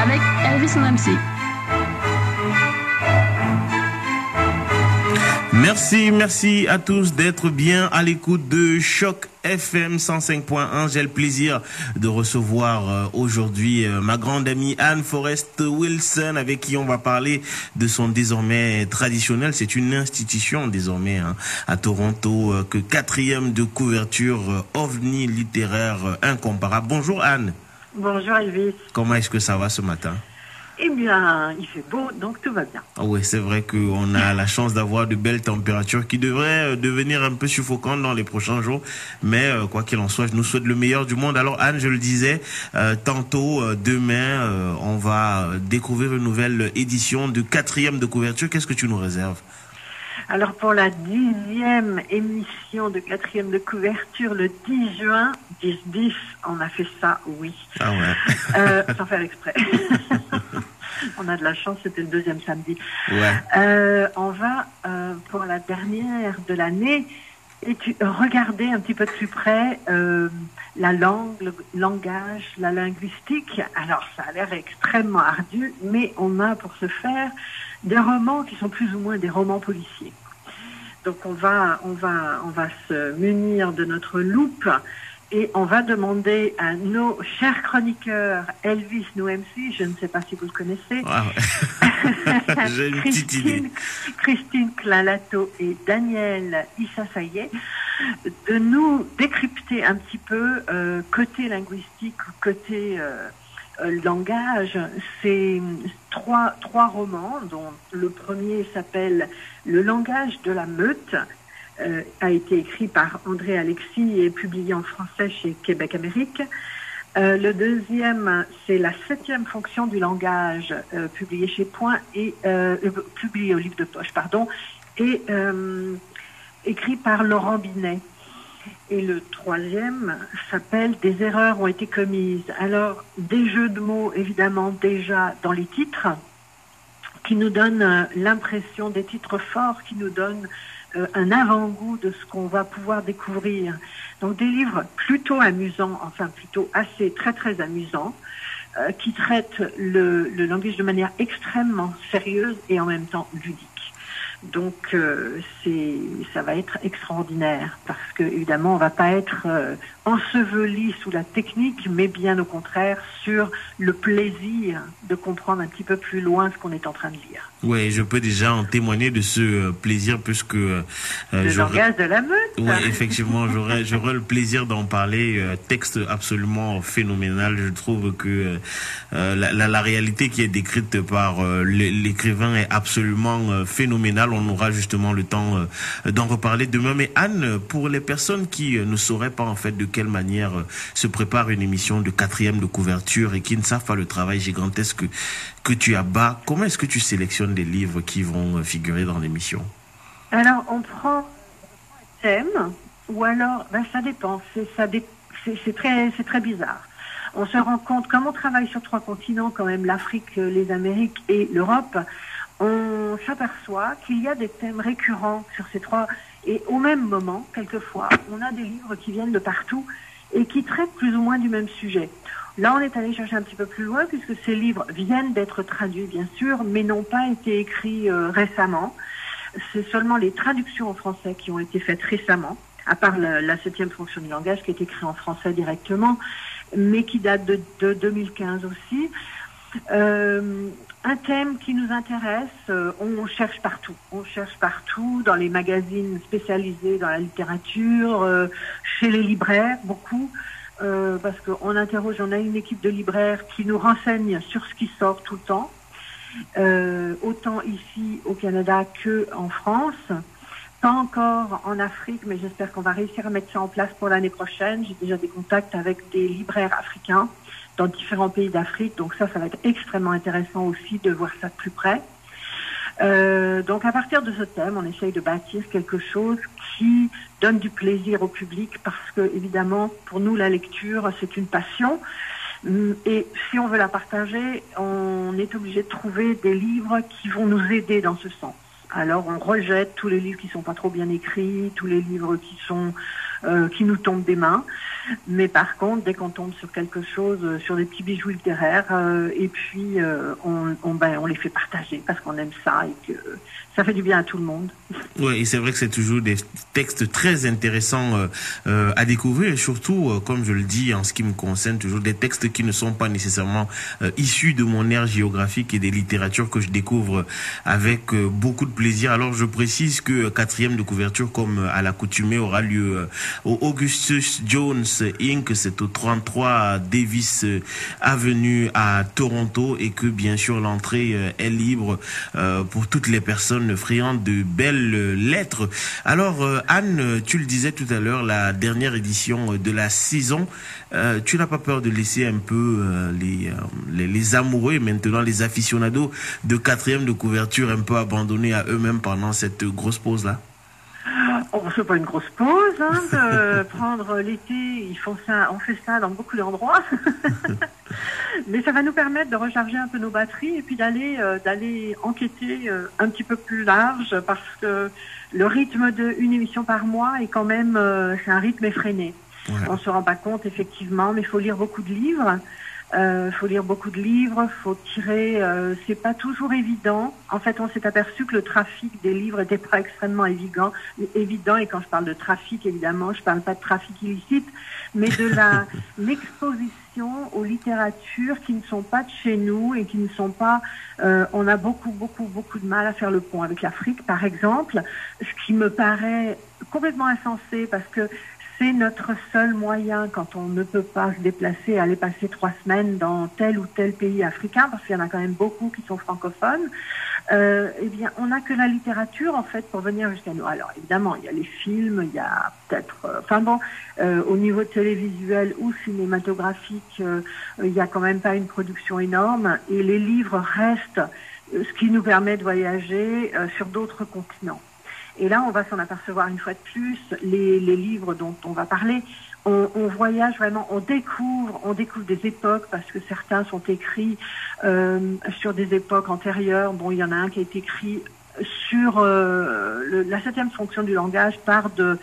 avec Elvis MC. Merci, merci à tous d'être bien à l'écoute de Choc FM 105.1. J'ai le plaisir de recevoir euh, aujourd'hui euh, ma grande amie Anne Forrest Wilson avec qui on va parler de son désormais traditionnel. C'est une institution désormais hein, à Toronto euh, que quatrième de couverture ovni littéraire incomparable. Bonjour Anne. Bonjour Elvis. Comment est-ce que ça va ce matin? Eh bien, il fait beau, donc tout va bien. Ah oui, c'est vrai qu'on a la chance d'avoir de belles températures qui devraient euh, devenir un peu suffocantes dans les prochains jours. Mais euh, quoi qu'il en soit, je nous souhaite le meilleur du monde. Alors Anne, je le disais, euh, tantôt, demain, on va découvrir une nouvelle édition de quatrième de couverture. Qu'est-ce que tu nous réserves? Alors pour la dixième émission de quatrième de couverture, le 10 juin, 10-10, on a fait ça, oui. Ah ouais. euh, sans faire exprès. on a de la chance, c'était le deuxième samedi. Ouais. Euh, on va, euh, pour la dernière de l'année, et tu, regarder un petit peu de plus près euh, la langue, le langage, la linguistique. Alors ça a l'air extrêmement ardu, mais on a pour ce faire des romans qui sont plus ou moins des romans policiers. Donc on va, on va, on va se munir de notre loupe et on va demander à nos chers chroniqueurs Elvis MC, je ne sais pas si vous le connaissez, Ah. J'ai une petite idée. Christine, Christine Clalato et Daniel Issasaye, de nous décrypter un petit peu euh, côté linguistique, côté euh, euh, langage, c'est trois, trois romans, dont le premier s'appelle Le langage de la meute, euh, a été écrit par André Alexis et publié en français chez Québec Amérique. Euh, le deuxième, c'est la septième fonction du langage, publié chez Point et publié au livre de poche, pardon, et écrit par Laurent Binet. Et le troisième s'appelle Des erreurs ont été commises. Alors, des jeux de mots, évidemment, déjà dans les titres, qui nous donnent euh, l'impression des titres forts, qui nous donnent euh, un avant-goût de ce qu'on va pouvoir découvrir. Donc des livres plutôt amusants, enfin plutôt assez très très amusants, euh, qui traitent le, le langage de manière extrêmement sérieuse et en même temps ludique. Donc euh, c'est ça va être extraordinaire parce que évidemment on va pas être euh, enseveli sous la technique, mais bien au contraire sur le plaisir de comprendre un petit peu plus loin ce qu'on est en train de lire. Oui, je peux déjà en témoigner de ce euh, plaisir puisque euh, Le j'aurais- langage de la meute. Oui, effectivement, j'aurais j'aurais le plaisir d'en parler. Euh, texte absolument phénoménal. Je trouve que euh, la, la, la réalité qui est décrite par euh, l'é- l'écrivain est absolument euh, phénoménale. On aura justement le temps euh, d'en reparler demain. Mais Anne, pour les personnes qui euh, ne sauraient pas en fait de quelle manière euh, se prépare une émission de quatrième de couverture et qui ne savent pas le travail gigantesque que, tu as bas, comment est-ce que tu sélectionnes les livres qui vont figurer dans l'émission? Alors, on prend un thème, ou alors, ben, ça dépend. C'est très, très bizarre. On se rend compte, comme on travaille sur trois continents, quand même, l'Afrique, euh, les Amériques et l'Europe, on s'aperçoit qu'il y a des thèmes récurrents sur ces trois. Et au même moment, quelquefois, on a des livres qui viennent de partout et qui traitent plus ou moins du même sujet. Là, on est allé chercher un petit peu plus loin puisque ces livres viennent d'être traduits, bien sûr, mais n'ont pas été écrits euh, récemment. C'est seulement les traductions en français qui ont été faites récemment, à part la, septième fonction du langage qui est écrit en français directement, mais qui date de, de 2015 aussi. Euh, un thème qui nous intéresse, euh, on cherche partout. On cherche partout, dans les magazines spécialisés dans la littérature, euh, chez les libraires, beaucoup, euh, parce qu'on interroge, on a une équipe de libraires qui nous renseigne sur ce qui sort tout le temps, euh, autant ici au Canada que en France. Pas encore en Afrique, mais j'espère qu'on va réussir à mettre ça en place pour l'année prochaine. J'ai déjà des contacts avec des libraires africains dans différents pays d'Afrique, donc ça, ça va être extrêmement intéressant aussi de voir ça de plus près. Euh, donc à partir de ce thème, on essaye de bâtir quelque chose qui donne du plaisir au public parce que évidemment, pour nous, la lecture, c'est une passion. Hum, Et si on veut la partager, on est obligé de trouver des livres qui vont nous aider dans ce sens. Alors on rejette tous les livres qui sont pas trop bien écrits, tous les livres qui sont qui nous tombent des mains. Mais par contre, dès qu'on tombe sur quelque chose, euh, sur des petits bijoux littéraires, euh, et puis euh, on, on, ben, on les fait partager parce qu'on aime ça et que ça fait du bien à tout le monde. Oui, et c'est vrai que c'est toujours des textes très intéressants euh, euh, à découvrir, et surtout, euh, comme je le dis en ce qui me concerne, toujours des textes qui ne sont pas nécessairement euh, issus de mon aire géographique et des littératures que je découvre avec euh, beaucoup de plaisir. Alors, je précise que quatrième de couverture, comme à l'accoutumée, aura lieu Augustus Jones Inc. C'est au 33 Davis Avenue à Toronto, et que bien sûr l'entrée est libre pour toutes les personnes friandes de belles lettres. Alors, euh, Anne, tu le disais tout à l'heure, la dernière édition de la saison, euh, tu n'as pas peur de laisser un peu euh, les, les, les, amoureux maintenant les aficionados de quatrième de couverture un peu abandonnés à eux-mêmes pendant cette grosse pause-là? C'est pas une grosse pause, hein, de prendre l'été. Ils font ça, on fait ça dans beaucoup d'endroits. Mais ça va nous permettre de recharger un peu nos batteries et puis d'aller euh, d'aller enquêter euh, un petit peu plus large parce que le rythme d'une émission par mois est quand même euh, c'est un rythme effréné. Voilà. On se rend pas compte effectivement, mais il faut lire beaucoup de livres. Euh, faut lire beaucoup de livres, faut tirer. Euh, c'est pas toujours évident. En fait, on s'est aperçu que le trafic des livres était pas extrêmement évident. Évident. Et quand je parle de trafic, évidemment, je parle pas de trafic illicite, mais de la l'exposition aux littératures qui ne sont pas de chez nous et qui ne sont pas. Euh, on a beaucoup, beaucoup, beaucoup de mal à faire le pont avec l'Afrique, par exemple, ce qui me paraît complètement insensé parce que c'est notre seul moyen quand on ne peut pas se déplacer, aller passer trois semaines dans tel ou tel pays africain, parce qu'il y en a quand même beaucoup qui sont francophones. Euh, eh bien, on n'a que la littérature en fait pour venir jusqu'à nous. Alors évidemment, il y a les films, il y a peut-être, euh, enfin bon, euh, au niveau télévisuel ou cinématographique, il n'y a quand même pas une production énorme, et les livres restent ce qui nous permet de voyager sur d'autres continents. Et là, on va s'en apercevoir une fois de plus. Les, livres dont on va parler, on, voyage vraiment, on découvre, on découvre des époques parce que certains sont écrits euh, sur des époques antérieures. Bon, il y en a un qui a été écrit sur euh, la septième fonction du langage par de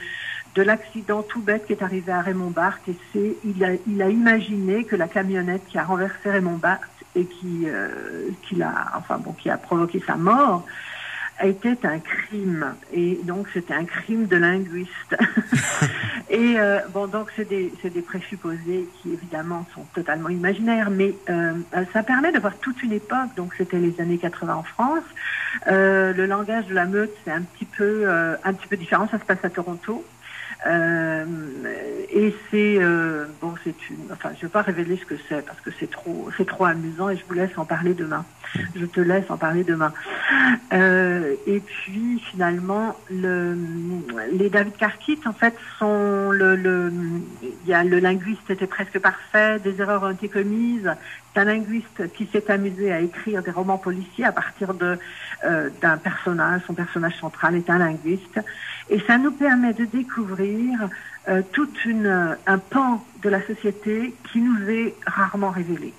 de l'accident tout bête qui est arrivé à Raymond Barthes et c'est il a il a imaginé que la camionnette qui a renversé Raymond Barthes et qui euh, qui l'a enfin bon qui a provoqué sa mort était un crime. Et donc c'était un crime de linguiste. Et euh, bon donc c'est des des présupposés qui évidemment sont totalement imaginaires. Mais euh, ça permet de voir toute une époque. Donc c'était les années 80 en France. Euh, le langage de la meute c'est un petit peu euh, un petit peu différent. Ça se passe à Toronto euh, et c'est euh, bon, c'est une. Enfin, je vais pas révéler ce que c'est parce que c'est trop, c'est trop amusant et je vous laisse en parler demain. Je te laisse en parler demain. Euh, et puis finalement, le, les David Carkit en fait sont le, il y a le linguiste était presque parfait, des erreurs ont été commises. C'est un linguiste qui s'est amusé à écrire des romans policiers à partir de euh, d'un personnage. Son personnage central est un linguiste. Et ça nous permet de découvrir euh, toute une, un pan de la société qui nous est rarement révélé.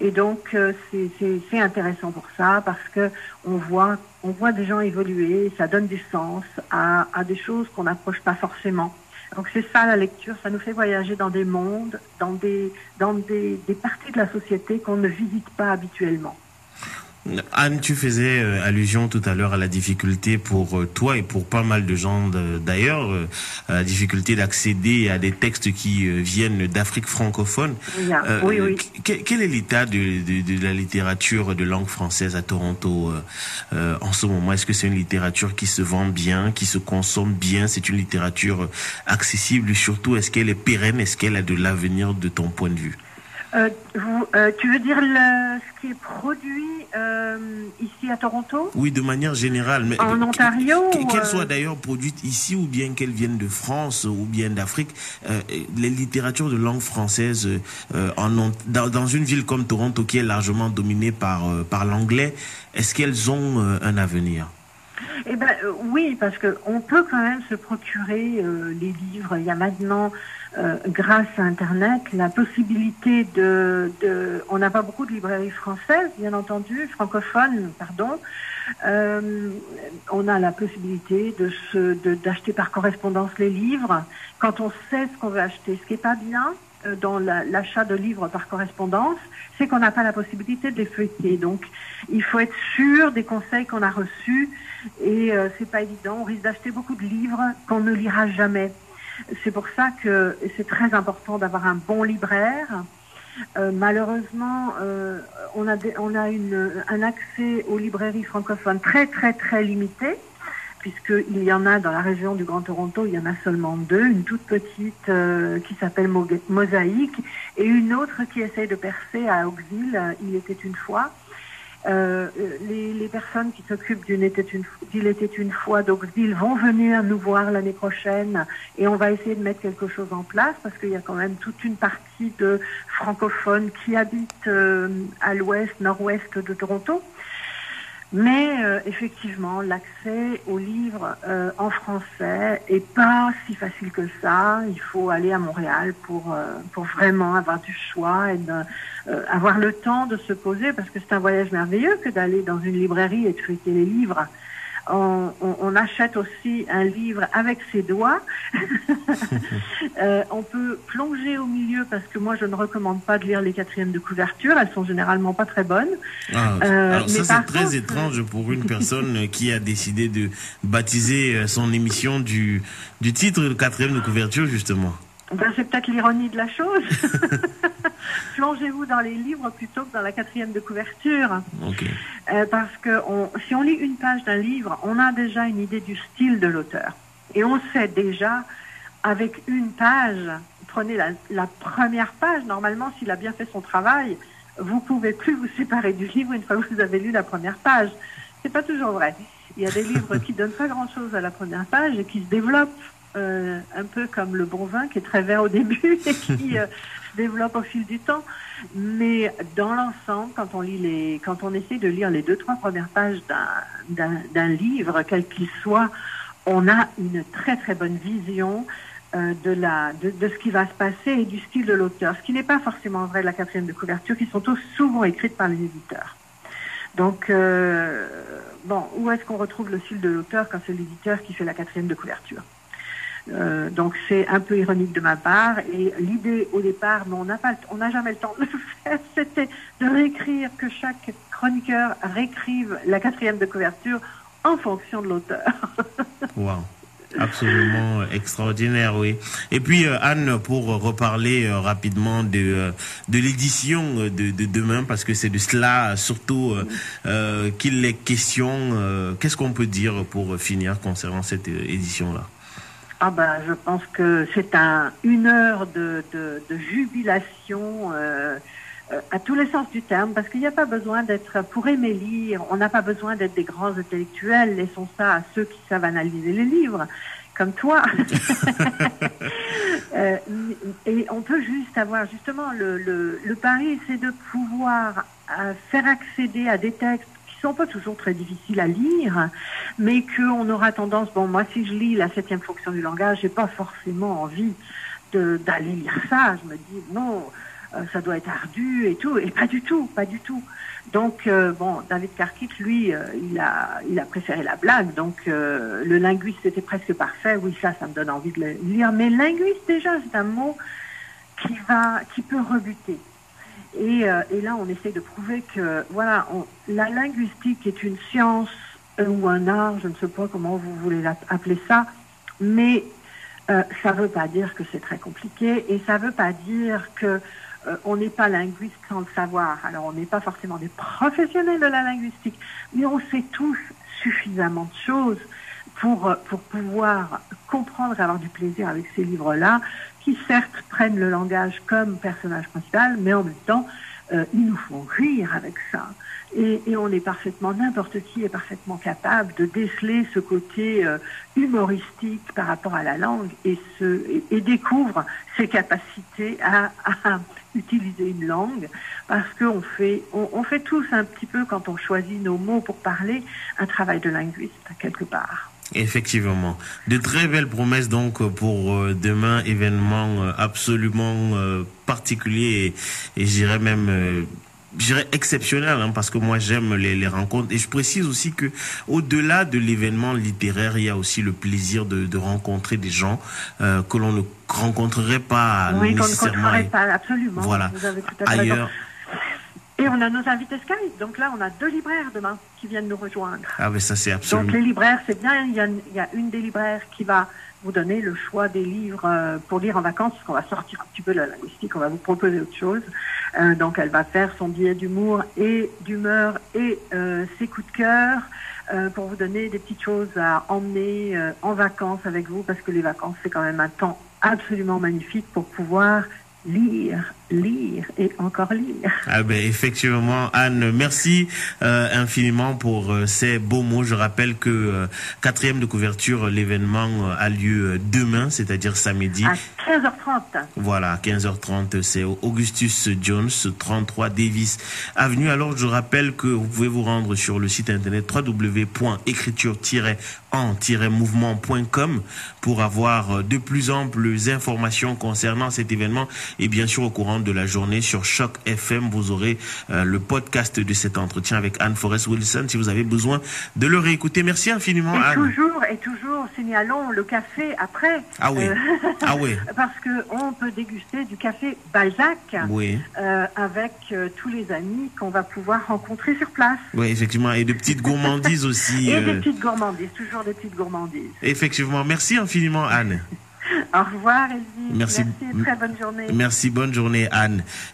Et donc euh, c'est intéressant pour ça parce que on voit des gens évoluer, ça donne du sens à des choses qu'on n'approche pas forcément. Donc c'est ça la lecture, ça nous fait voyager dans des mondes, dans des dans des, des parties de la société qu'on ne visite pas habituellement. Anne, tu faisais euh, allusion tout à l'heure à la difficulté pour euh, toi et pour pas mal de gens d'ailleurs, euh, à la difficulté d'accéder à des textes qui viennent d'Afrique francophone. Yeah. oui, oui. Quel est l'état de, de, de, la littérature de langue française à Toronto en ce moment? Est-ce que c'est une littérature qui se vend bien, qui se consomme bien? C'est une littérature accessible Surtout, est-ce qu'elle est pérenne? Est-ce qu'elle a de l'avenir de ton point de vue? Vous, euh, tu veux dire le, ce qui est produit euh, ici à Toronto? Oui, de manière générale. Mais en Ontario Qu'elle soit d'ailleurs produite ici ou bien qu'elle vienne de France ou bien d'Afrique, euh, les littératures de langue française en dans, dans, une ville comme Toronto qui est largement dominée par, par l'anglais, est-ce qu'elles ont un avenir? Eh ben euh, oui, parce que on peut quand même se procurer euh, les livres. Il y a maintenant, euh, grâce à Internet, la possibilité de. de on n'a pas beaucoup de librairies françaises, bien entendu, francophones, pardon. on a la possibilité de se, d'acheter par correspondance les livres quand on sait ce qu'on veut acheter. Ce qui est pas bien, euh, dans l'achat de livres par correspondance, c'est qu'on n'a pas la possibilité de les feuilleter. Donc, il faut être sûr des conseils qu'on a reçus et euh, c'est pas évident. On risque d'acheter beaucoup de livres qu'on ne lira jamais. C'est pour ça que c'est très important d'avoir un bon libraire. Euh, malheureusement, euh, on a, on a une, un accès aux librairies francophones très très très limité puisqu'il y en a dans la région du Grand Toronto, il y en a seulement deux, une toute petite euh, qui s'appelle Mosaïque et une autre qui essaye de percer à Oakville, euh, il était une fois. Euh, les, les, personnes qui s'occupent d'une était une d'il était une fois d'Oakville vont venir nous voir l'année prochaine et on va essayer de mettre quelque chose en place parce qu'il y a quand même toute une partie de francophones qui habitent à l'ouest, nord-ouest de Toronto mais euh, effectivement, l'accès aux livres euh, en français est pas si facile que ça. Il faut aller à Montréal pour euh, pour vraiment avoir du choix et avoir le temps de se poser parce que c'est un voyage merveilleux que d'aller dans une librairie et de feuilleter les livres on, achète aussi un livre avec ses doigts. Euh, on peut plonger au milieu parce que moi je ne recommande pas de lire les quatrièmes de couverture, elles sont généralement pas très bonnes. Ah, euh, alors ça c'est très étrange pour une personne qui a décidé de baptiser euh, son émission du, du titre de quatrième de couverture justement. Ben, c'est peut-être l'ironie de la chose. Plongez-vous dans les livres plutôt que dans la quatrième de couverture. Euh, parce que si on lit une page d'un livre, on a déjà une idée du style de l'auteur. Et on sait déjà, avec une page, prenez la, première page, normalement, s'il a bien fait son travail, vous pouvez plus vous séparer du livre une fois que vous avez lu la première page. C'est pas toujours vrai. Il y a des livres qui donnent pas grand chose à la première page et qui se développent euh, un peu comme le bon vin qui est très vert au début et qui euh, se développe au fil du temps. Mais dans l'ensemble, quand on lit les, quand on essaie de lire les deux trois premières pages d'un livre, quel qu'il soit, on a une très très bonne vision euh, de la de, ce qui va se passer et du style de l'auteur, ce qui n'est pas forcément vrai de la quatrième de couverture, qui sont souvent écrites par les éditeurs. Donc, bon, où est-ce qu'on retrouve le style de l'auteur quand c'est l'éditeur qui fait la quatrième de couverture? Euh, donc c'est un peu ironique de ma part. Et l'idée au départ, mais on n'a pas, on n'a jamais le temps de le faire, c'était de réécrire que chaque chroniqueur réécrive la quatrième de couverture en fonction de l'auteur. wow. Absolument extraordinaire, oui. Et puis euh, Anne, pour reparler euh, rapidement de de l'édition de, de, demain, parce que c'est de cela surtout qu'il est question. Qu'est-ce qu'on peut dire pour finir concernant cette édition-là? Ah ben, je pense que c'est un une heure de, de, de jubilation euh, euh, à tous les sens du terme, parce qu'il n'y a pas besoin d'être pour aimer lire, on n'a pas besoin d'être des grands intellectuels. Laissons ça à ceux qui savent analyser les livres, comme toi. euh, et on peut juste avoir justement le, le, le pari, c'est de pouvoir euh, faire accéder à des textes sont pas toujours très difficiles à lire, mais qu'on aura tendance, bon, moi, si je lis la septième fonction du langage, j'ai pas forcément envie d'aller lire ça. Je me dis, non, euh, ça doit être ardu et tout, et pas du tout, pas du tout. Donc, euh, bon, David Karkit, lui, euh, il, a, il a préféré la blague, donc le linguiste était presque parfait. Oui, ça, ça me donne envie de le lire. Mais linguiste, déjà, c'est un mot qui va, qui peut rebuter. Et, euh, et, là, on essaie de prouver que voilà, on, la linguistique est une science ou un art, je ne sais pas comment vous voulez appeler ça, mais euh, ça ne veut pas dire que c'est très compliqué et ça ne veut pas dire que euh, on n'est pas linguiste sans le savoir. Alors, on n'est pas forcément des professionnels de la linguistique, mais on sait tous suffisamment de choses pour, pour pouvoir comprendre et avoir du plaisir avec ces livres-là qui certes prennent le langage comme personnage principal, mais en même temps, euh, ils nous font rire avec ça. Et, on est parfaitement, n'importe qui est parfaitement capable de déceler ce côté euh, humoristique par rapport à la langue et, se, et, découvre ses capacités à, à utiliser une langue parce qu'on fait, on, fait tous un petit peu, quand on choisit nos mots pour parler, un travail de linguiste, quelque part. Effectivement. De très belles promesses donc pour euh, demain, événement euh, absolument euh, particulier et, dirais même je dirais exceptionnel hein, parce que moi j'aime les, les, rencontres. Et je précise aussi que au-delà de l'événement littéraire il y a aussi le plaisir de, de rencontrer des gens euh, que l'on ne rencontrerait pas oui, nécessairement ne pas absolument. Voilà. Ailleurs et on a nos invités Skype. Donc là, on a deux libraires demain qui viennent nous rejoindre. Ah, mais ça, c'est absolument. Donc les libraires, c'est bien. Il y, a, il y, a, une des libraires qui va vous donner le choix des livres euh, pour lire en vacances, parce qu'on va sortir un petit peu de la linguistique, on va vous proposer autre chose. Euh, donc elle va faire son billet d'humour et d'humeur et euh, ses coups de cœur euh, pour vous donner des petites choses à emmener en vacances avec vous, parce que les vacances, c'est quand même un temps absolument magnifique pour pouvoir lire, lire et encore lire. Ah ben effectivement, Anne, merci euh, infiniment pour euh, ces beaux mots. Je rappelle que euh, quatrième de couverture, l'événement a lieu demain, c'est-à-dire samedi. À 15h30. Voilà, 15h30, c'est Augustus Jones, 33 Davis Avenue. Alors je rappelle que vous pouvez vous rendre sur le site internet www.écriture-en-mouvement.com pour avoir de plus amples informations concernant cet événement et bien sûr, au courant de la journée sur Choc FM, vous aurez euh, le podcast de cet entretien avec Anne Forrest Wilson si vous avez besoin de le réécouter. Merci infiniment, et Anne. Toujours, et toujours, signalons le café après. Ah oui. Euh, ah oui. Parce qu'on peut déguster du café Balzac oui. euh, avec tous les amis qu'on va pouvoir rencontrer sur place. Oui, effectivement. Et de petites gourmandises aussi. et des petites gourmandises, toujours des petites gourmandises. Effectivement. Merci infiniment, Anne. Au revoir. Merci. Merci. Très bonne journée. Merci. Bonne journée, Anne.